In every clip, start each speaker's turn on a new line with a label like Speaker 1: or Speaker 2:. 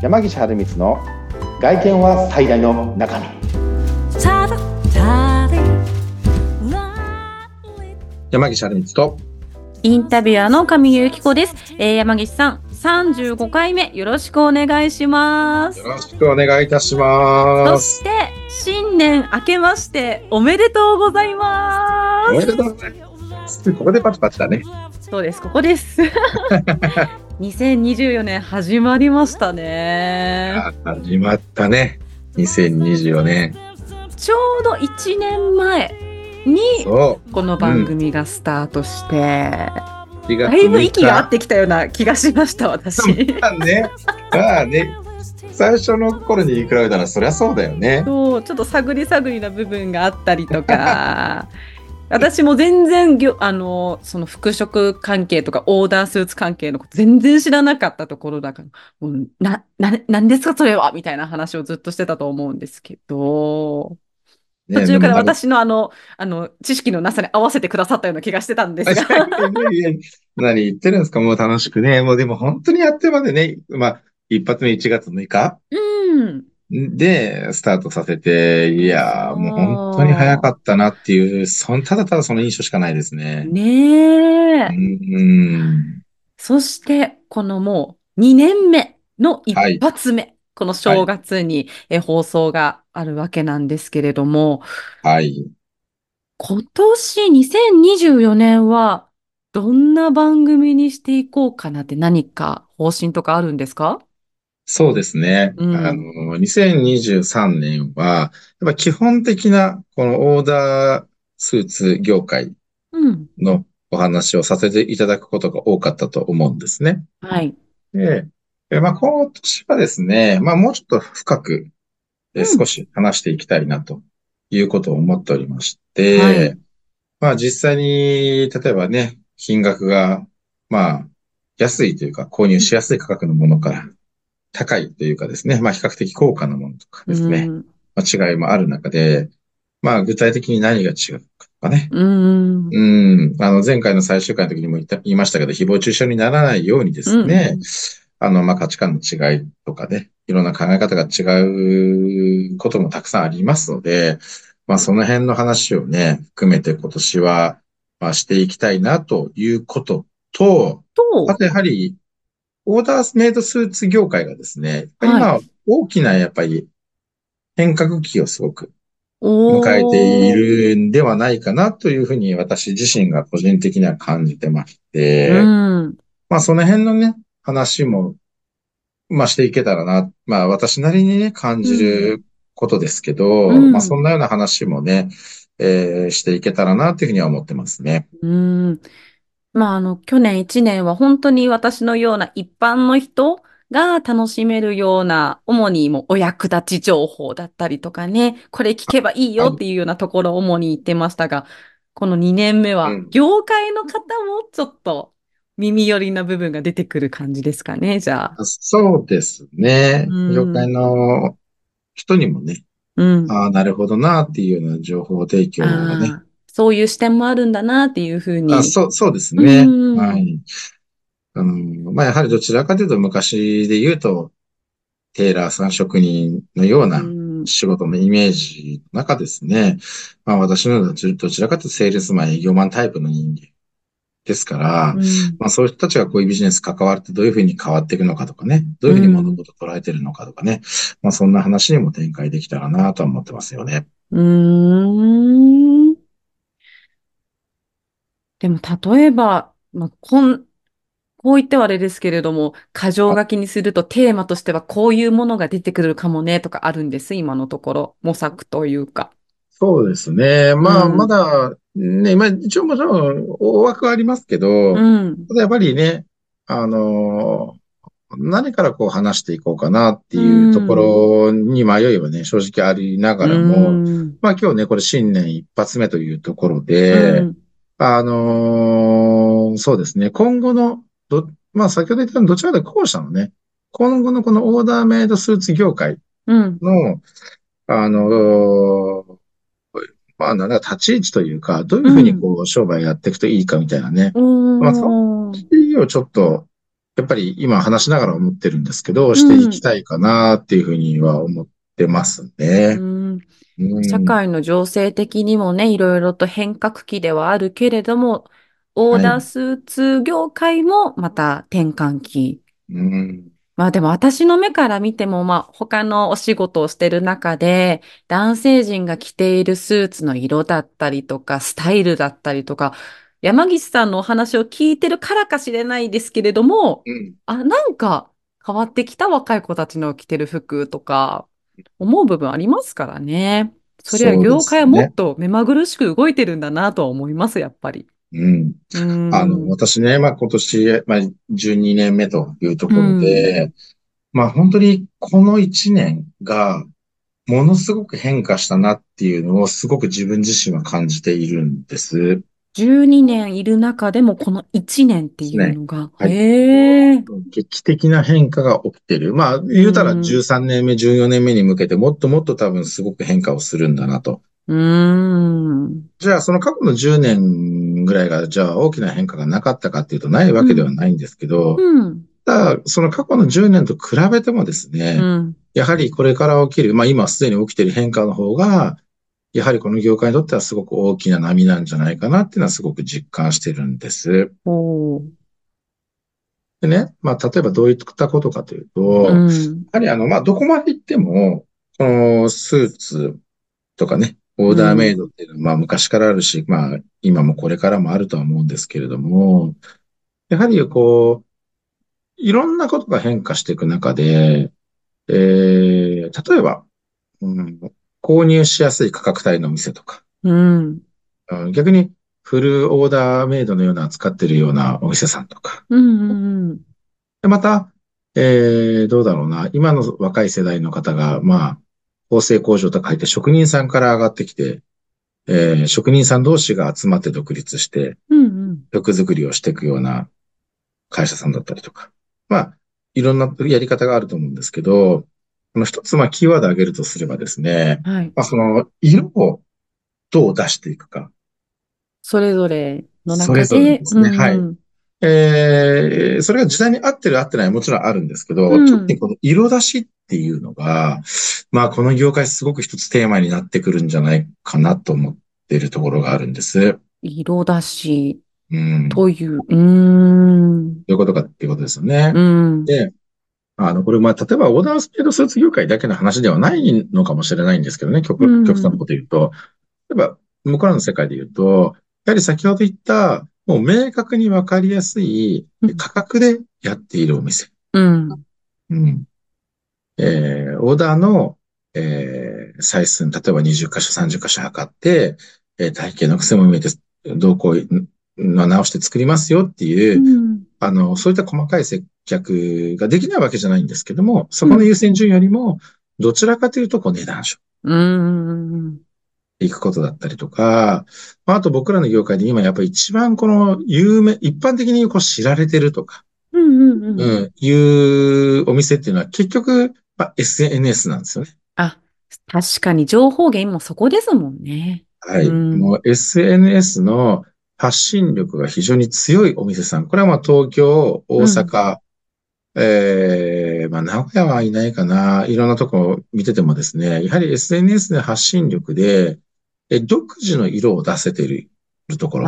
Speaker 1: 山岸春光の外見は最大の中身。山岸春光と
Speaker 2: インタビュアーの上由紀子です、えー、山岸さん35回目よろしくお願いします。
Speaker 1: よろしくお願いいたします。
Speaker 2: そして新年明けましておめでとうございます。
Speaker 1: おめでとうございます。ここでパチパチだね。
Speaker 2: そうですここです 2024年始まりましたね。
Speaker 1: 始まったね。2024年。
Speaker 2: ちょうど1年前にこの番組がスタートして、うん、だいぶ息が合ってきたような気がしました私。
Speaker 1: まあね、まあね。最初の頃に比べたらそりゃそうだよね。
Speaker 2: そうちょっと探り探りな部分があったりとか私も全然あのその服飾関係とかオーダースーツ関係のこと全然知らなかったところだからもうなななんですかそれはみたいな話をずっとしてたと思うんですけど。途中から私のあの、あの、知識のなさに合わせてくださったような気がしてたんですが。
Speaker 1: 何言ってるんですかもう楽しくね。もうでも本当にやってまでね。まあ、一発目1月6日。うん。で、スタートさせて、いやもう本当に早かったなっていう、そんただただその印象しかないですね。
Speaker 2: ねえ。うん。そして、このもう2年目の一発目。はいこの正月に、え放送があるわけなんですけれども、
Speaker 1: はい。
Speaker 2: 今年2024年はどんな番組にしていこうかなって何か方針とかあるんですか？
Speaker 1: そうですね。うん、あの、2023年は、やっぱ基本的なこのオーダースーツ業界のお話をさせていただくことが多かったと思うんですね。
Speaker 2: はい。
Speaker 1: で、えまあ、今年はですね、まあ、もうちょっと深く、え少し話していきたいなということを思っておりまして、はい、まあ、実際に、例えばね、金額が、まあ、安いというか、購入しやすい価格のものから、高いというかですね、まあ、比較的高価なものとかですね、まあ、違いもある中で、まあ、具体的に何が違うかとかね。うん。うん。あの、前回の最終回の時にも言言いましたけど、誹謗中傷にならないようにですね、うんあの、まあ、価値観の違いとかね、いろんな考え方が違うこともたくさんありますので、まあ、その辺の話をね、含めて今年は、まあ、していきたいなということと、あとやはり、オーダーメイドスーツ業界がですね、今、大きなやっぱり変革期をすごく迎えているんではないかなというふうに私自身が個人的には感じてまして、うん、まあその辺のね、話も、まあしていけたらな、まあ私なりにね、感じることですけど、うん、まあそんなような話もね、えー、していけたらなというふうには思ってますね。
Speaker 2: うん。まああの、去年1年は本当に私のような一般の人が楽しめるような、主にもお役立ち情報だったりとかね、これ聞けばいいよっていうようなところを主に言ってましたが、この2年目は、業界の方もちょっと耳寄りな部分が出てくる感じですかね、じゃあ。
Speaker 1: そうですね。うん、業界の人にもね、うん、ああ、なるほどなっていうような情報提供がね。
Speaker 2: そういう視点もあるんだなっていうふうに。
Speaker 1: あそうそうですね。うん、はい。あの、まあ、やはりどちらかというと昔で言うと、テーラーさん職人のような仕事のイメージの中ですね。まあ私のどちらかというとセールスマン営業マンタイプの人間ですから、うん、まあそういう人たちがこういうビジネス関わってどういうふうに変わっていくのかとかね、どういうふうに物事を捉えてるのかとかね、まあそんな話にも展開できたらなと思ってますよね。
Speaker 2: うん。でも例えば、まあ、こん、こう言ってはあれですけれども、箇条書きにするとテーマとしてはこういうものが出てくるかもねとかあるんです、今のところ。模索というか。
Speaker 1: そうですね。まあ、うん、まだ、ね、まあ、一応もちろん大枠はありますけど、うん、ただやっぱりね、あの何からこう話していこうかなっていうところに迷いはね、正直ありながらも、うん、まあ今日ね、これ新年一発目というところで、うん、あのー、そうですね、今後のど、まあ先ほど言ったどちらかと後者のね、今後のこのオーダーメイドスーツ業界の、あのーまあ、なんだ、立ち位置というか、どういうふうにこう、商売やっていくといいかみたいなね。うん、まあ、そのをちょっと、やっぱり今話しながら思ってるんですけど、していきたいかなっていうふうには思ってますね。
Speaker 2: うん
Speaker 1: うん
Speaker 2: 社会の情勢的にもね、いろいろと変革期ではあるけれども、オーダースーツ業界もまた転換期。
Speaker 1: うん。
Speaker 2: まあでも私の目から見ても、まあ他のお仕事をしてる中で、男性陣が着ているスーツの色だったりとか、スタイルだったりとか、山岸さんのお話を聞いてるからかしれないですけれども、
Speaker 1: うん。
Speaker 2: あ、なんか変わってきた若い子たちの着てる服とか、思う部分ありますからね。そりゃ
Speaker 1: そうですね
Speaker 2: 業界はもっと目まぐるしく動いてるんだなとは思います、やっぱり。
Speaker 1: うん
Speaker 2: うーん。
Speaker 1: あの、私ね、まあ今年、まあ12年目というところで、まあ本当にこの1年がものすごく変化したなっていうのをすごく自分自身は感じているんです。
Speaker 2: 12年いる中でもこの1年っていうのが、
Speaker 1: はい
Speaker 2: へえ。
Speaker 1: 劇的な変化が起きてる。まあ言うたら
Speaker 2: うん
Speaker 1: 13年目、14年目に向けてもっともっと多分すごく変化をするんだなと。
Speaker 2: うーん。
Speaker 1: じゃあその過去の10年ぐらいがじゃあ大きな変化がなかったかっていうとないわけではないんですけど、
Speaker 2: うん。
Speaker 1: ただその過去の10年と比べてもですね、
Speaker 2: うん。
Speaker 1: やはりこれから起きる、まあ今すでに起きている変化の方が、やはりこの業界にとってはすごく大きな波なんじゃないかなっていうのはすごく実感してるんです。でね、まあ例えばどういったことかというと、や
Speaker 2: うん。
Speaker 1: はりあの、まあどこまで行っても、このスーツとかね、オーダーメイドっていうのはまあ昔からあるし、まあ今もこれからもあるとは思うんですけれども、やはりこう、いろんなことが変化していく中で、えー、例えば、うん、購入しやすい価格帯のお店とか、
Speaker 2: うん。
Speaker 1: うん逆にフルオーダーメイドのような扱ってるようなお店さんとか、
Speaker 2: うん。うん。
Speaker 1: でまた、えー、どうだろうな、今の若い世代の方が、まあ、縫製工場とか入って職人さんから上がってきて、えー、職人さん同士が集まって独立して、
Speaker 2: うん。
Speaker 1: 服作りをしていくような会社さんだったりとか。まあ、いろんなやり方があると思うんですけど、この一つ、まあ、キーワードを挙げるとすればですね、
Speaker 2: はい。
Speaker 1: まあ、その、色をどう出していくか。
Speaker 2: それぞれの中
Speaker 1: それぞれ
Speaker 2: で、
Speaker 1: ですねはい
Speaker 2: うん
Speaker 1: えー、それが時代に合ってる合ってないもちろんあるんですけど、
Speaker 2: うん
Speaker 1: 特にこの色出しっていうのが、まあ、この業界すごく一つテーマになってくるんじゃないかなと思っているところがあるんです。
Speaker 2: 色出し
Speaker 1: うん。ど
Speaker 2: という、うーん。
Speaker 1: ういうことかっていうことですよね。
Speaker 2: うん。
Speaker 1: で、あの、これ、まあ、例えば、オーダースペードスーツ業界だけの話ではないのかもしれないんですけどね、極、
Speaker 2: うん
Speaker 1: 極端なこと言うと。例えば、向こうの世界で言うと、やはり先ほど言った、もう明確にわかりやすい
Speaker 2: うん
Speaker 1: 価格でやっているお店。
Speaker 2: うん。
Speaker 1: うん。えー、オーダーの、えー、採寸、例えば20箇所、30箇所測って、えー、体型の癖も見て、どうこう、ん直して作りますよっていう、
Speaker 2: うん。
Speaker 1: あの、そういった細かい接客ができないわけじゃないんですけども、そこの優先順位よりも、どちらかというと、こう、値段勝
Speaker 2: うん。
Speaker 1: 負いくことだったりとか、まあ、あと僕らの業界で今やっぱり一番この有名、一般的にこう知られてるとか、
Speaker 2: うん。うん。
Speaker 1: うん、いうお店っていうのは結局、まあ、SNS なんですよね。
Speaker 2: あ、確かに情報源もそこですもんね。
Speaker 1: はい。
Speaker 2: うん
Speaker 1: もう SNS の発信力が非常に強いお店さん。これはまあ東京、大阪、ええまあ名古屋はいないかな。いろんなとこ見ててもですね、やはり SNS で発信力で、え独自の色を出せているところ。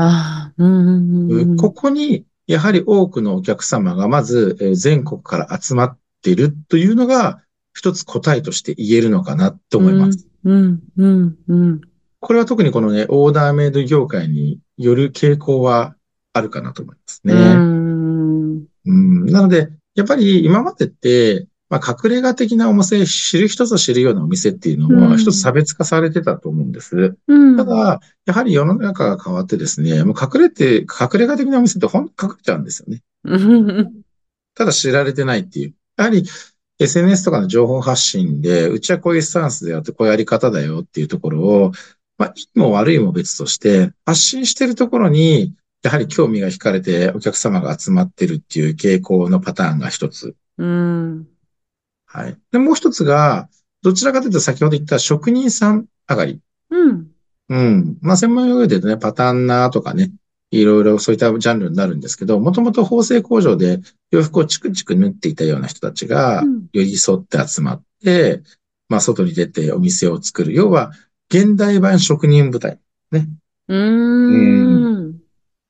Speaker 1: ここに、やはり多くのお客様がまず、えー全国から集まっているというのが、一つ答えとして言えるのかなと思います。
Speaker 2: うん、うん、うん。
Speaker 1: これは特にこのね、オーダーメイド業界による傾向はあるかなと思いますね。
Speaker 2: うん。
Speaker 1: うんなので、やっぱり今までって、まあ、隠れ家的なお店、知る人ぞ知るようなお店っていうの
Speaker 2: うん
Speaker 1: は一つ差別化されてたと思うんです。
Speaker 2: うん。
Speaker 1: ただ、やはり世の中が変わってですね、もう隠れて、隠れ家的なお店ってほんと隠れちゃうんですよね。
Speaker 2: うん、
Speaker 1: ただ知られてないっていう。やはり SNS とかの情報発信で、うちはこういうスタンスでやって、こういうやり方だよっていうところを、まあ、いいも悪いも別として、発信してるところに、やはり興味が惹かれてお客様が集まってるっていう傾向のパターンが一つ。
Speaker 2: うん。
Speaker 1: はい。で、もう一つが、どちらかというと先ほど言った職人さん上がり。
Speaker 2: うん。
Speaker 1: うん。まあ、専門用語で言うとね、パターンナーとかね、いろいろそういったジャンルになるんですけど、もともと縫製工場で洋服をチクチク縫っていたような人たちが
Speaker 2: うん、
Speaker 1: 寄り添って集まって、まあ、外に出てお店を作る。要は、現代版職人部隊。
Speaker 2: うーん。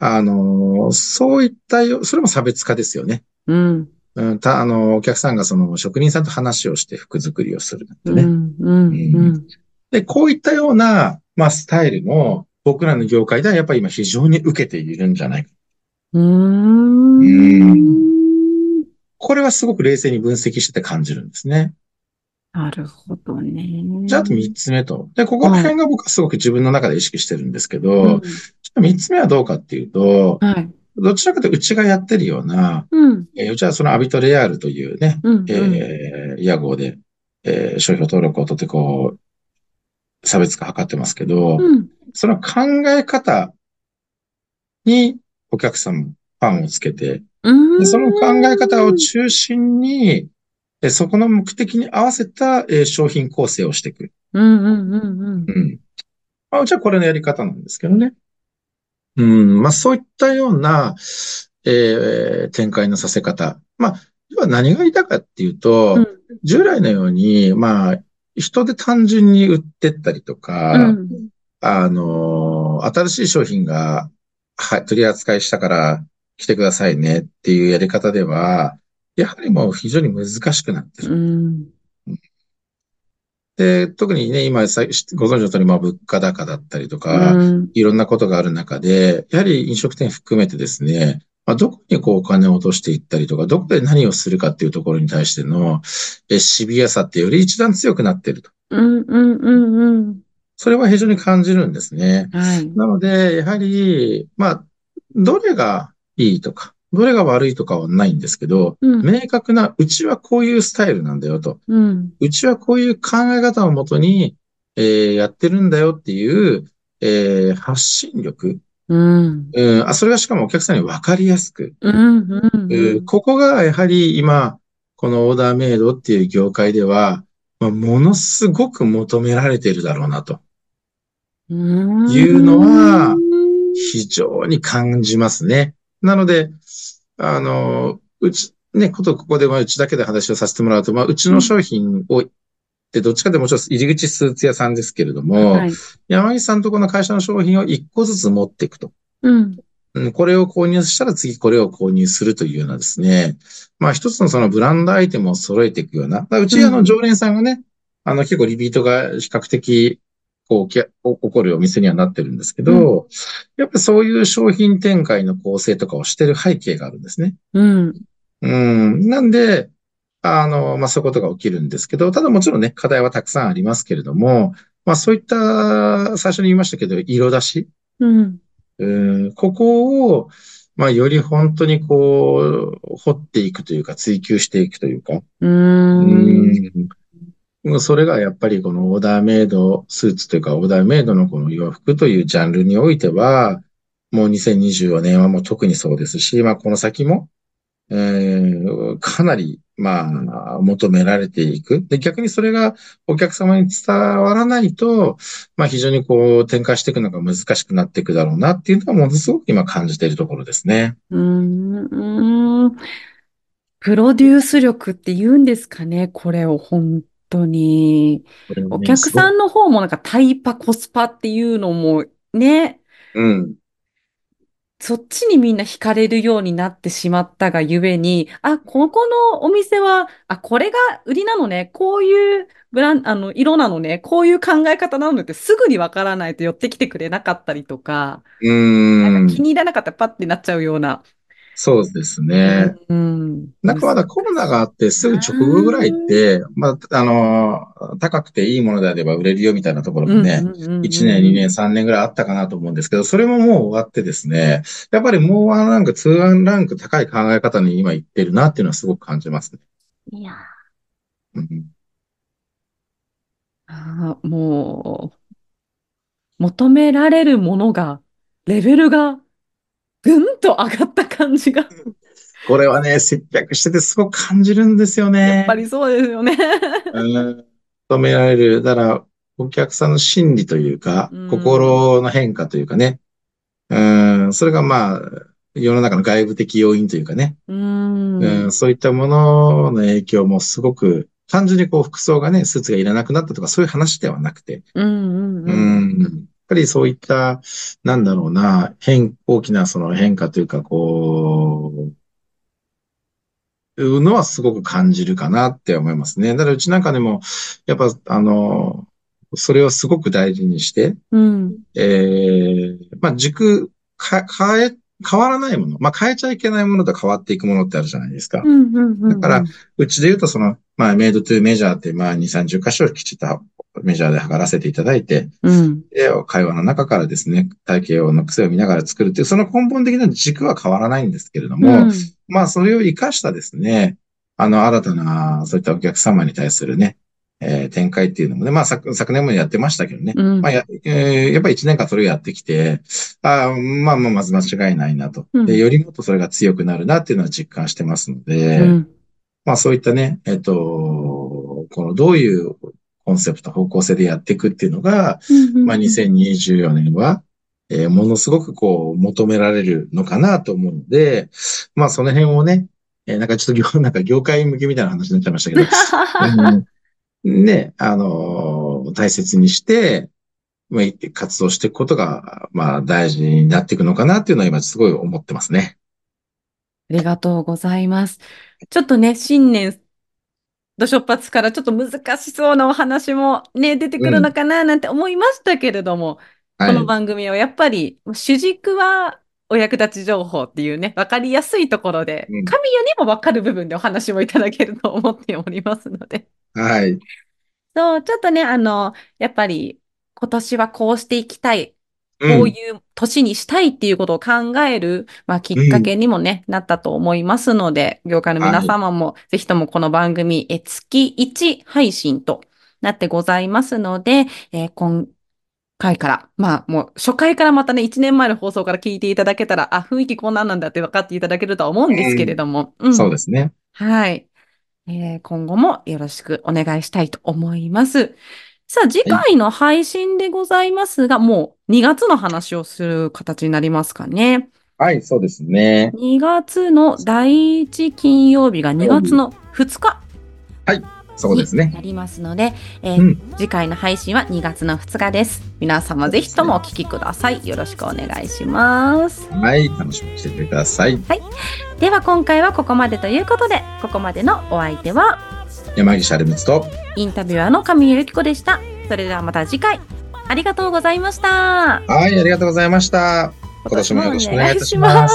Speaker 1: あのーそういったよ、それも差別化ですよね。
Speaker 2: うん。
Speaker 1: うん、た、あのーお客さんがその職人さんと話をして服作りをするってね。
Speaker 2: うん。うん。うん。
Speaker 1: で、こういったような、まあ、スタイルも、僕らの業界ではやっぱり今非常に受けているんじゃないか。
Speaker 2: うーん。
Speaker 1: これはすごく冷静に分析してて感じるんですね。
Speaker 2: なるほどね。
Speaker 1: じゃあ、あと三つ目と。で、ここら辺が僕はすごく自分の中で意識してるんですけど、
Speaker 2: うん
Speaker 1: 三つ目はどうかっていうと、
Speaker 2: はい。
Speaker 1: どちらかというとうちがやってるような、
Speaker 2: うん。
Speaker 1: えーうちはそのアビトレアールというね、
Speaker 2: うん。
Speaker 1: えー、屋号で、えー商標登録を取ってこう、差別化図ってますけど、
Speaker 2: うん。
Speaker 1: その考え方にお客様、ファンをつけて、その考え方を中心に、えそこの目的に合わせた、えー商品構成をしていく。
Speaker 2: うん。うん。うん。
Speaker 1: うん。まあ、うちはこれのやり方なんですけどね。うん。まあ、そういったような、えー展開のさせ方。まあ、要は何が言いたかっていうと、
Speaker 2: うん
Speaker 1: 従来のように、まあ、人で単純に売ってったりとか、
Speaker 2: うん。
Speaker 1: あの、新しい商品が、はい、取り扱いしたから来てくださいねっていうやり方では、やはりもう非常に難しくなってる。
Speaker 2: うん。
Speaker 1: で、特にね、今さご存知の通り、まあ物価高だったりとか、
Speaker 2: うん。
Speaker 1: いろんなことがある中で、やはり飲食店含めてですね、まあ、どこにこうお金を落としていったりとか、どこで何をするかっていうところに対しての、え、シビアさってより一段強くなっていると。
Speaker 2: うん。うん。うん。
Speaker 1: それは非常に感じるんですね。
Speaker 2: はい。
Speaker 1: なので、やはり、まあ、どれがいいとか、どれが悪いとかはないんですけど、
Speaker 2: うん。
Speaker 1: 明確な、うちはこういうスタイルなんだよと。
Speaker 2: うん。
Speaker 1: うちはこういう考え方をもとに、えーやってるんだよっていう、えー発信力。
Speaker 2: うん。
Speaker 1: うん、あ、それがしかもお客さんに分かりやすく。ここがやはり今、このオーダーメイドっていう業界では、まあ、ものすごく求められているだろうなと。
Speaker 2: うん。
Speaker 1: いうのは非常に感じますね。なので、あの、うち、ね、ことここでまあうちだけで話をさせてもらうと、まあ、うちの商品を、で、どっちかでもちろん入り口スーツ屋さんですけれども、
Speaker 2: はい。
Speaker 1: 山岸さんとこの会社の商品を一個ずつ持っていくと。
Speaker 2: うん。
Speaker 1: うんこれを購入したら次これを購入するというようなですね。まあ一つのそのブランドアイテムを揃えていくような。うちあの常連さんがね、あの結構リピートが比較的こうき起こるお店にはなってるんですけど、やっぱりそういう商品展開の構成とかをしてる背景があるんですね。
Speaker 2: うん。
Speaker 1: うん。なんで、あの、まあ、そういうことが起きるんですけど、ただもちろんね、課題はたくさんありますけれども、まあ、そういった、最初に言いましたけど、色出し、
Speaker 2: うん。
Speaker 1: うん、ここを、まあ、より本当にこう、掘っていくというか、追求していくというか、
Speaker 2: うん。
Speaker 1: うん、それがやっぱりこのオーダーメイドスーツというか、オーダーメイドのこの洋服というジャンルにおいては、もう2024年はもう特にそうですし、まあ、この先も、えーかなり、まあ、求められていく。で、逆にそれがお客様に伝わらないと、まあ、非常にこう、展開していくのが難しくなっていくだろうなっていうのは、ものすごく今感じているところですね。
Speaker 2: うん。プロデュース力って言うんですかね、これを本当に。お客さ
Speaker 1: ん。
Speaker 2: んの方もなんかタイパ、コスパっていうのもね、
Speaker 1: うん。
Speaker 2: そっちにみんな惹かれるようになってしまったがゆえに、あ、ここのお店は、あ、これが売りなのね、こういうブラン、あの、色なのね、こういう考え方なのねってすぐにわからないと寄ってきてくれなかったりとか、
Speaker 1: う
Speaker 2: なんか気
Speaker 1: ん。
Speaker 2: に入らなかったらパッてなっちゃうような。
Speaker 1: そうですね。
Speaker 2: うん。
Speaker 1: なんかまだコロナがあってすぐ直後ぐらいって、まあ、あの、高くていいものであれば売れるよみたいなところもね、1年、2年、3年ぐらいあったかなと思うんですけど、それももう終わってですね、やっぱりもうワンランク、ツーワンランク高い考え方に今行ってるなっていうのはすごく感じますね。
Speaker 2: いや
Speaker 1: うん
Speaker 2: あーもう、求められるものが、レベルがぐんと上がった感じが、
Speaker 1: これはね、接客しててすごく感じるんですよね。
Speaker 2: やっぱりそうですよね。
Speaker 1: うん求められる。だから、お客さんの心理というか
Speaker 2: うん、
Speaker 1: 心の変化というかね。うん、それがまあ、世の中の外部的要因というかね、
Speaker 2: うーん。
Speaker 1: うん、そういったものの影響もすごく、単純にこう服装がね、スーツがいらなくなったとかそういう話ではなくて、
Speaker 2: うんうん
Speaker 1: う
Speaker 2: うん。
Speaker 1: ん、やっぱりそういった、なんだろうな、変、大きなその変化というか、こう、いうのはすごく感じるかなって思いますね。だからうちなんかでも、やっぱ、あの、それをすごく大事にして、
Speaker 2: うん。
Speaker 1: ええまあ、軸、か、変え、変わらないもの。まあ、変えちゃいけないものと変わっていくものってあるじゃないですか。
Speaker 2: うんうんうん。
Speaker 1: だから、うちで言うと、その、まあ、メイドトゥメジャーって、まあ、2、30箇所きちっとメジャーで測らせていただいて、
Speaker 2: うん。
Speaker 1: で会話の中からですね、体型の癖を見ながら作るっていう、その根本的な軸は変わらないんですけれども、
Speaker 2: うん
Speaker 1: まあ、それを活かしたですね、あの、新たな、そういったお客様に対するね、えー展開っていうのもね、まあ、昨、昨年もやってましたけどね。
Speaker 2: うん
Speaker 1: まあ、や、えーやっぱり一年間それをやってきて、あーまあまあ、まず間違いないなと。
Speaker 2: うん
Speaker 1: で、よりもっとそれが強くなるなっていうのは実感してますので、
Speaker 2: うん
Speaker 1: まあそういったね、えっと、このどういうコンセプト、方向性でやっていくっていうのが、まあ2024年は、えーものすごくこう求められるのかなと思うので、まあその辺をね、えーなんかちょっと業、なんか業界向けみたいな話になっちゃいましたけど、うんね、あのー大切にして、まあ、活動していくことが、まあ大事になっていくのかなっていうのは今すごい思ってますね。
Speaker 2: ありがとうございます。ちょっとね、新年度出発からちょっと難しそうなお話もね、出てくるのかななんて思いましたけれども、
Speaker 1: はい。
Speaker 2: この番組はやっぱり主軸はお役立ち情報っていうね、わかりやすいところで、
Speaker 1: うん
Speaker 2: 神谷にもわかる部分でお話もいただけると思っておりますので。
Speaker 1: はい。
Speaker 2: そう、ちょっとね、あの、やっぱり今年はこうしていきたい。
Speaker 1: うん
Speaker 2: こういう年にしたいっていうことを考える、まあ、きっかけにもね、なったと思いますので、業界の皆様もぜひともこの番組、え月1配信となってございますので、えー今回から、まあもう初回からまたね、1年前の放送から聞いていただけたら、あ、雰囲気こんなんなんだって分かっていただけるとは思うんですけれども、うん
Speaker 1: そうですね。
Speaker 2: はい。えー今後もよろしくお願いしたいと思います。さあ、次回の配信でございますが、もう2月の話をする形になりますかね。
Speaker 1: はい、そうですね。
Speaker 2: 2月の第1金曜日が2月の2日
Speaker 1: そうですね。
Speaker 2: になりますので、えー
Speaker 1: うん
Speaker 2: 次回の配信は2月の2日です。皆様ぜひともお聞きください。よろしくお願いします。
Speaker 1: はい、楽しみにしててください。
Speaker 2: では今回はここまでということで、ここまでのお相手は
Speaker 1: 山岸アルムツと、
Speaker 2: インタビュアーの上谷由紀子でした。それではまた次回、ありがとうございました。
Speaker 1: はい、ありがとうございました。今年もよろしくお願いいたします。